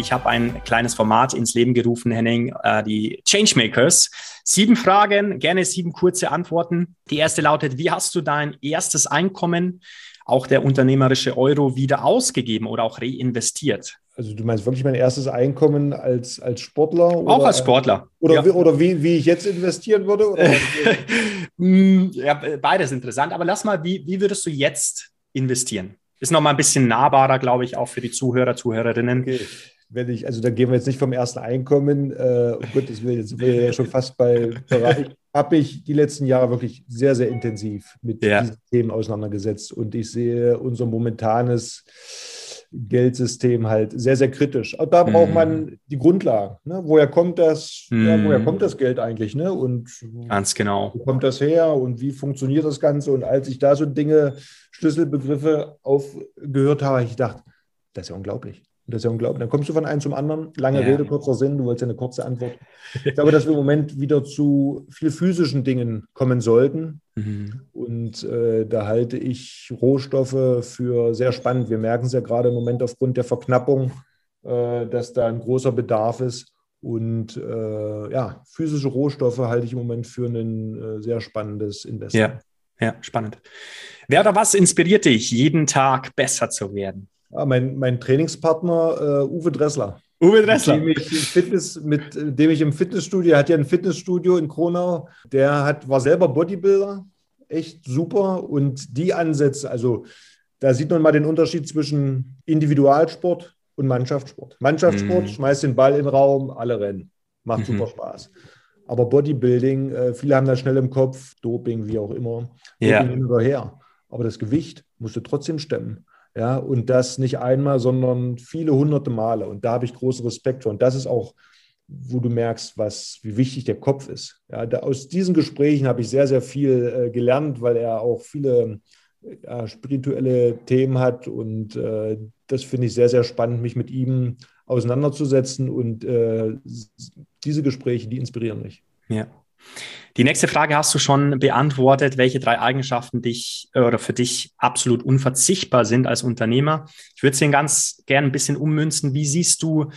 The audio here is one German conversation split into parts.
Ich habe ein kleines Format ins Leben gerufen, Henning, äh, die Changemakers. Sieben Fragen, gerne sieben kurze Antworten. Die erste lautet, wie hast du dein erstes Einkommen, auch der unternehmerische Euro, wieder ausgegeben oder auch reinvestiert? Also du meinst wirklich mein erstes Einkommen als, als Sportler? Auch als Sportler. Oder, ja. wie, oder wie, wie ich jetzt investieren würde? Hm, ja, beides interessant. Aber lass mal, wie, wie würdest du jetzt investieren? Ist noch mal ein bisschen nahbarer, glaube ich, auch für die Zuhörer, Zuhörerinnen. Okay. Wenn ich, also da gehen wir jetzt nicht vom ersten Einkommen. Äh, oh Gott, das will jetzt sind wir ja schon fast bei Bereich. Habe ich die letzten Jahre wirklich sehr, sehr intensiv mit ja. diesen Themen auseinandergesetzt und ich sehe unser momentanes Geldsystem halt sehr, sehr kritisch. Aber da braucht man mhm. die Grundlagen. Ne? Woher kommt das? Mm. Ja, woher kommt das Geld eigentlich? Ne? Und ganz genau. Wo kommt das her und wie funktioniert das Ganze? Und als ich da so Dinge, Schlüsselbegriffe aufgehört habe, habe ich gedacht, das ist ja unglaublich. Das ist ja unglaublich. Dann kommst du von einem zum anderen. Lange ja. Rede, kurzer Sinn. Du wolltest ja eine kurze Antwort. Ich glaube, dass wir im Moment wieder zu viel physischen Dingen kommen sollten. Mhm. Und äh, da halte ich Rohstoffe für sehr spannend. Wir merken es ja gerade im Moment aufgrund der Verknappung, äh, dass da ein großer Bedarf ist. Und äh, ja, physische Rohstoffe halte ich im Moment für ein äh, sehr spannendes Investment. Ja, ja, spannend. Wer oder was inspiriert dich, jeden Tag besser zu werden? Ja, mein, mein Trainingspartner uh, Uwe Dressler. Uwe Dressler. Mit dem, ich im Fitness, mit dem ich im Fitnessstudio, hat ja ein Fitnessstudio in Kronau, der hat, war selber Bodybuilder, echt super. Und die Ansätze, also da sieht man mal den Unterschied zwischen Individualsport und Mannschaftssport. Mannschaftssport, mhm. schmeißt den Ball in den Raum, alle rennen. Macht mhm. super Spaß. Aber Bodybuilding, äh, viele haben das schnell im Kopf, Doping, wie auch immer, ja. Doping hin oder her. Aber das Gewicht musst du trotzdem stemmen. Ja, und das nicht einmal, sondern viele hunderte Male. Und da habe ich großen Respekt vor. Und das ist auch, wo du merkst, was, wie wichtig der Kopf ist. Ja, da, aus diesen Gesprächen habe ich sehr, sehr viel äh, gelernt, weil er auch viele äh, spirituelle Themen hat. Und äh, das finde ich sehr, sehr spannend, mich mit ihm auseinanderzusetzen. Und äh, diese Gespräche, die inspirieren mich. Ja. Die nächste Frage hast du schon beantwortet, welche drei Eigenschaften dich äh, oder für dich absolut unverzichtbar sind als Unternehmer. Ich würde es ganz gern ein bisschen ummünzen. Wie siehst du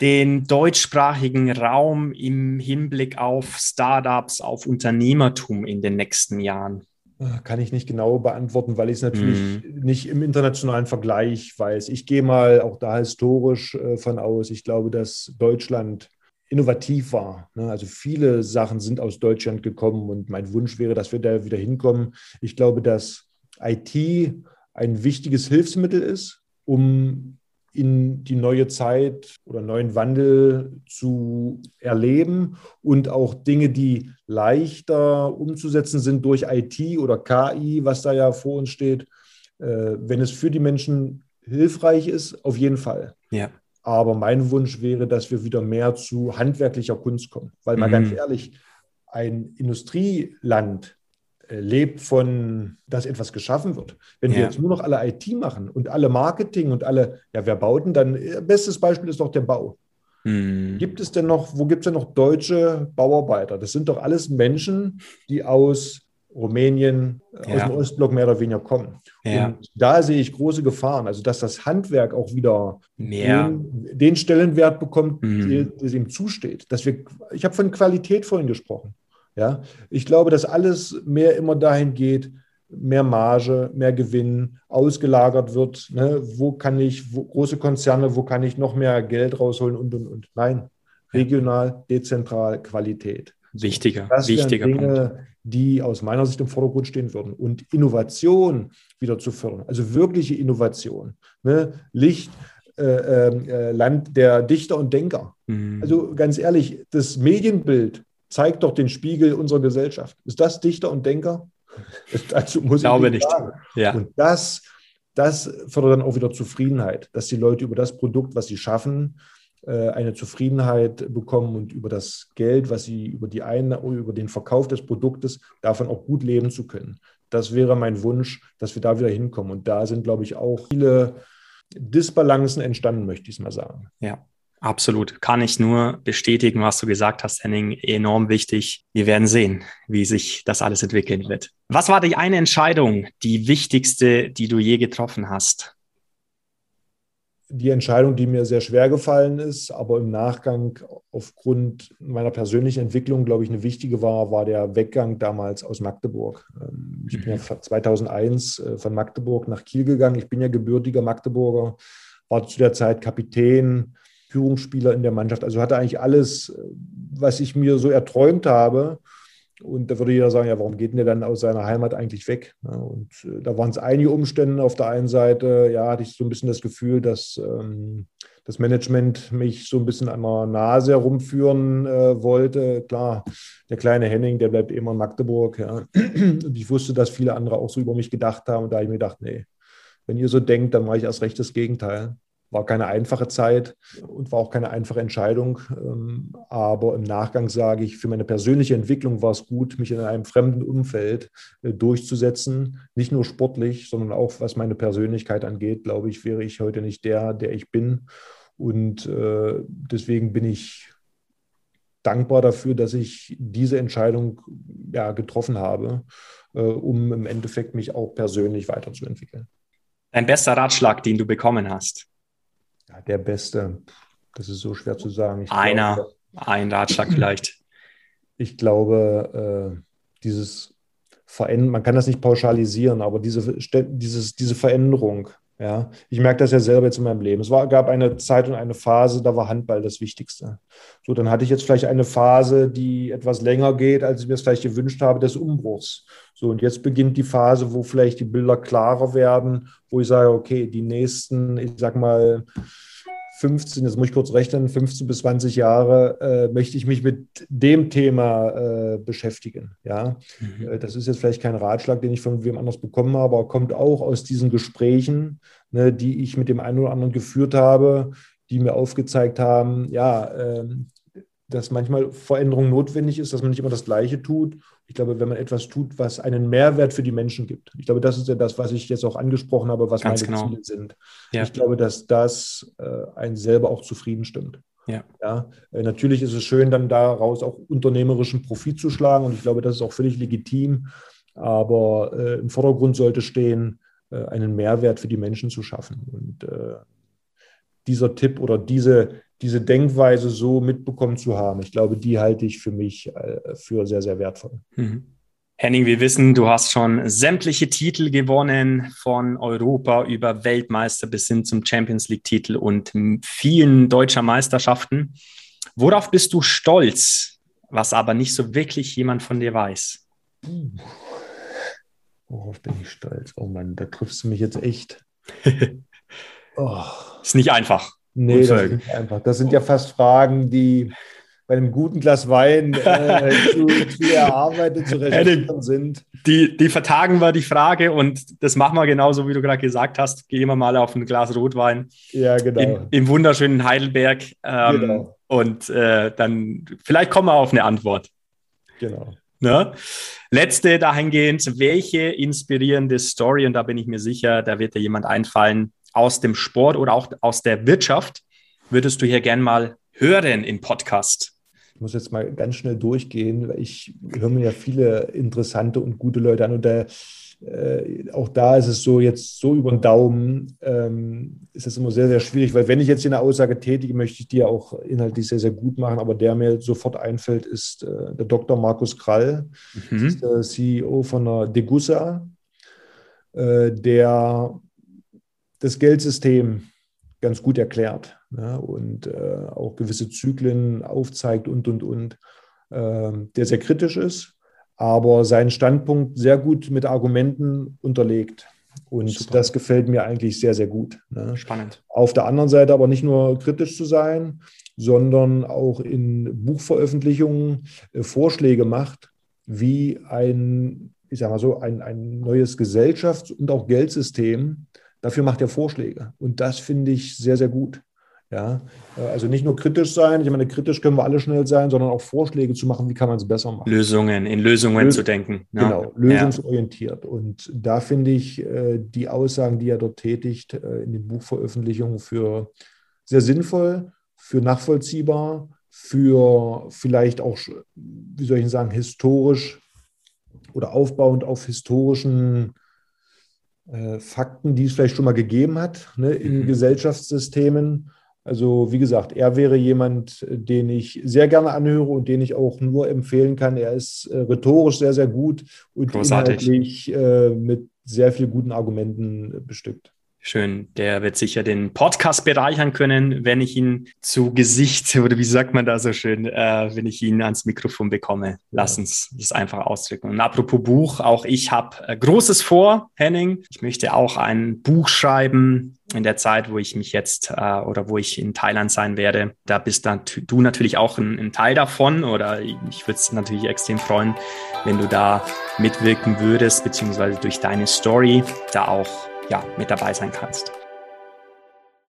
den deutschsprachigen Raum im Hinblick auf Startups, auf Unternehmertum in den nächsten Jahren? Äh, kann ich nicht genau beantworten, weil ich es natürlich mm. nicht im internationalen Vergleich weiß. Ich gehe mal auch da historisch äh, von aus. Ich glaube, dass Deutschland innovativ war. Ne? Also viele Sachen sind aus Deutschland gekommen und mein Wunsch wäre, dass wir da wieder hinkommen. Ich glaube, dass IT ein wichtiges Hilfsmittel ist, um in die neue Zeit oder neuen Wandel zu erleben und auch Dinge, die leichter umzusetzen sind durch IT oder KI, was da ja vor uns steht, äh, wenn es für die Menschen hilfreich ist, auf jeden Fall. Ja. Aber mein Wunsch wäre, dass wir wieder mehr zu handwerklicher Kunst kommen. Weil mal mhm. ganz ehrlich, ein Industrieland äh, lebt von, dass etwas geschaffen wird. Wenn ja. wir jetzt nur noch alle IT machen und alle Marketing und alle, ja, wer baut denn dann? Äh, bestes Beispiel ist doch der Bau. Mhm. Gibt es denn noch, wo gibt es denn noch deutsche Bauarbeiter? Das sind doch alles Menschen, die aus Rumänien, ja. aus dem Ostblock mehr oder weniger kommen. Ja. Und da sehe ich große Gefahren. Also, dass das Handwerk auch wieder den, den, Stellenwert bekommt, mhm. der ihm zusteht. Dass wir, ich habe von Qualität vorhin gesprochen. Ja, ich glaube, dass alles mehr immer dahin geht, mehr Marge, mehr Gewinn ausgelagert wird. Ne? Wo kann ich, wo, große Konzerne, wo kann ich noch mehr Geld rausholen und, und, und. Nein, regional, dezentral, Qualität. Wichtiger, das wichtiger Dinge, Punkt. die aus meiner Sicht im Vordergrund stehen würden. Und Innovation wieder zu fördern, also wirkliche Innovation. Ne? Licht, äh, äh, Land der Dichter und Denker. Mhm. Also ganz ehrlich, das Medienbild zeigt doch den Spiegel unserer Gesellschaft. Ist das Dichter und Denker? Dazu muss ich glaube nicht. Sagen. Ja. Und das, das fördert dann auch wieder Zufriedenheit, dass die Leute über das Produkt, was sie schaffen, eine Zufriedenheit bekommen und über das Geld, was sie über die eine, über den Verkauf des Produktes davon auch gut leben zu können. Das wäre mein Wunsch, dass wir da wieder hinkommen. Und da sind, glaube ich, auch viele Disbalancen entstanden, möchte ich es mal sagen. Ja, absolut. Kann ich nur bestätigen, was du gesagt hast, Henning. Enorm wichtig. Wir werden sehen, wie sich das alles entwickeln wird. Was war die eine Entscheidung, die wichtigste, die du je getroffen hast? Die Entscheidung, die mir sehr schwer gefallen ist, aber im Nachgang aufgrund meiner persönlichen Entwicklung, glaube ich, eine wichtige war, war der Weggang damals aus Magdeburg. Ähm, ich bin ja 2001 mhm. äh, von Magdeburg nach Kiel gegangen. Ich bin ja gebürtiger Magdeburger, war zu der Zeit Kapitän, Führungsspieler in der Mannschaft. Also hatte eigentlich alles, äh, was ich mir so erträumt habe. Und da würde jeder sagen, ja, warum geht denn der dann aus seiner Heimat eigentlich weg? Und äh, da waren es einige Umstände. Auf der einen Seite, ja, hatte ich so ein bisschen das Gefühl, dass ähm, das Management mich so ein bisschen an der Nase herumführen äh, wollte. Klar, der kleine Henning, der bleibt immer in Magdeburg. Ja. Und ich wusste, dass viele andere auch so über mich gedacht haben. Und da habe ich mir gedacht, nee, wenn ihr so denkt, dann mache ich erst recht das Gegenteil. War keine einfache Zeit und war auch keine einfache Entscheidung. Ähm, aber im Nachgang sage ich, für meine persönliche Entwicklung war es gut, mich in einem fremden Umfeld äh, durchzusetzen. Nicht nur sportlich, sondern auch was meine Persönlichkeit angeht, glaube ich, wäre ich heute nicht der, der ich bin. Und äh, deswegen bin ich dankbar dafür, dass ich diese Entscheidung ja, getroffen habe, äh, um im Endeffekt mich auch persönlich weiterzuentwickeln. Dein bester Ratschlag, den du bekommen hast? Ja, der beste, das ist so schwer zu sagen. Ich Einer, glaube, ein Ratschlag vielleicht. Ich glaube, äh, dieses Verändern, man kann das nicht pauschalisieren, aber diese, dieses, diese Veränderung, ja, ich merke das ja selber jetzt in meinem Leben. Es war, gab eine Zeit und eine Phase, da war Handball das Wichtigste. So, dann hatte ich jetzt vielleicht eine Phase, die etwas länger geht, als ich mir es vielleicht gewünscht habe, des Umbruchs. So, und jetzt beginnt die Phase, wo vielleicht die Bilder klarer werden, wo ich sage, okay, die nächsten, ich sag mal, 15, jetzt muss ich kurz rechnen, 15 bis 20 Jahre äh, möchte ich mich mit dem Thema äh, beschäftigen. Ja, mhm. Äh, das ist jetzt vielleicht kein Ratschlag, den ich von wem anders bekommen habe, aber kommt auch aus diesen Gesprächen, ne, die ich mit dem einen oder anderen geführt habe, die mir aufgezeigt haben, ja, ähm, dass manchmal Veränderung notwendig ist, dass man nicht immer das Gleiche tut. Ich glaube, wenn man etwas tut, was einen Mehrwert für die Menschen gibt. Ich glaube, das ist ja das, was ich jetzt auch angesprochen habe, was Ganz meine genau. Ziele sind. Ja. Ich glaube, dass das äh, einen selber auch zufrieden stimmt. Ja. ja äh, natürlich ist es schön, dann daraus auch unternehmerischen Profit zu schlagen und ich glaube, das ist auch völlig legitim. Aber äh, im Vordergrund sollte stehen, äh, einen Mehrwert für die Menschen zu schaffen. Und äh, dieser Tipp oder diese diese Denkweise so mitbekommen zu haben. Ich glaube, die halte ich für mich äh, für sehr, sehr wertvoll. Mhm. Henning, wir wissen, du hast schon sämtliche Titel gewonnen, von Europa über Weltmeister bis hin zum Champions League-Titel und vielen deutscher Meisterschaften. Worauf bist du stolz, was aber nicht so wirklich jemand von dir weiß? Worauf bin ich stolz? Oh Mann, da triffst du mich jetzt echt. oh. Ist nicht einfach. Nee, das ist nicht einfach. Das sind ja fast Fragen, die bei einem guten Glas Wein äh, zu, zu erarbeitet, zu recherchieren sind. Die, die vertagen wir die Frage und das machen wir genauso, wie du gerade gesagt hast. Gehen wir mal auf ein Glas Rotwein. Ja, genau. Im, im wunderschönen Heidelberg. Ähm, genau. Und äh, dann vielleicht kommen wir auf eine Antwort. Genau. Ne? Letzte dahingehend, welche inspirierende Story, und da bin ich mir sicher, da wird dir jemand einfallen, aus dem Sport oder auch aus der Wirtschaft würdest du hier gern mal hören im Podcast? Ich muss jetzt mal ganz schnell durchgehen, weil ich höre mir ja viele interessante und gute Leute an und da, äh, auch da ist es so jetzt so über den Daumen, ähm, ist es immer sehr, sehr schwierig, weil wenn ich jetzt hier eine Aussage tätige, möchte ich die ja auch inhaltlich sehr, sehr gut machen, aber der mir sofort einfällt, ist äh, der Dr. Markus Krall, mhm. der CEO von der Degussa, äh, der das Geldsystem ganz gut erklärt ja, und äh, auch gewisse Zyklen aufzeigt und, und, und, äh, der sehr kritisch ist, aber seinen Standpunkt sehr gut mit Argumenten unterlegt. Und Super. das gefällt mir eigentlich sehr, sehr gut. Ne? Spannend. Auf der anderen Seite aber nicht nur kritisch zu sein, sondern auch in Buchveröffentlichungen äh, Vorschläge macht, wie ein, ich sage mal so, ein, ein neues Gesellschafts- und auch Geldsystem Dafür macht er Vorschläge. Und das finde ich sehr, sehr gut. Ja, also nicht nur kritisch sein, ich meine, kritisch können wir alle schnell sein, sondern auch Vorschläge zu machen, wie kann man es besser machen. Lösungen, in Lösungen Lös zu denken. Ja. Genau, lösungsorientiert. Ja. Und da finde ich äh, die Aussagen, die er dort tätigt, äh, in den Buchveröffentlichungen für sehr sinnvoll, für nachvollziehbar, für vielleicht auch, wie soll ich sagen, historisch oder aufbauend auf historischen äh, Fakten, die es vielleicht schon mal gegeben hat ne, in mhm. Gesellschaftssystemen. Also wie gesagt, er wäre jemand, den ich sehr gerne anhöre und den ich auch nur empfehlen kann. Er ist äh, rhetorisch sehr, sehr gut und Großartig. inhaltlich äh, mit sehr vielen guten Argumenten bestückt. Schön. Der wird sicher den Podcast bereichern können, wenn ich ihn zu Gesicht oder wie sagt man da so schön, äh, wenn ich ihn ans Mikrofon bekomme. Lass uns das einfach ausdrücken. Und apropos Buch, auch ich habe äh, Großes vor, Henning. Ich möchte auch ein Buch schreiben in der Zeit, wo ich mich jetzt äh, oder wo ich in Thailand sein werde. Da bist dann du natürlich auch ein, ein Teil davon oder ich würde es natürlich extrem freuen, wenn du da mitwirken würdest, beziehungsweise durch deine Story da auch ja, mit dabei sein kannst.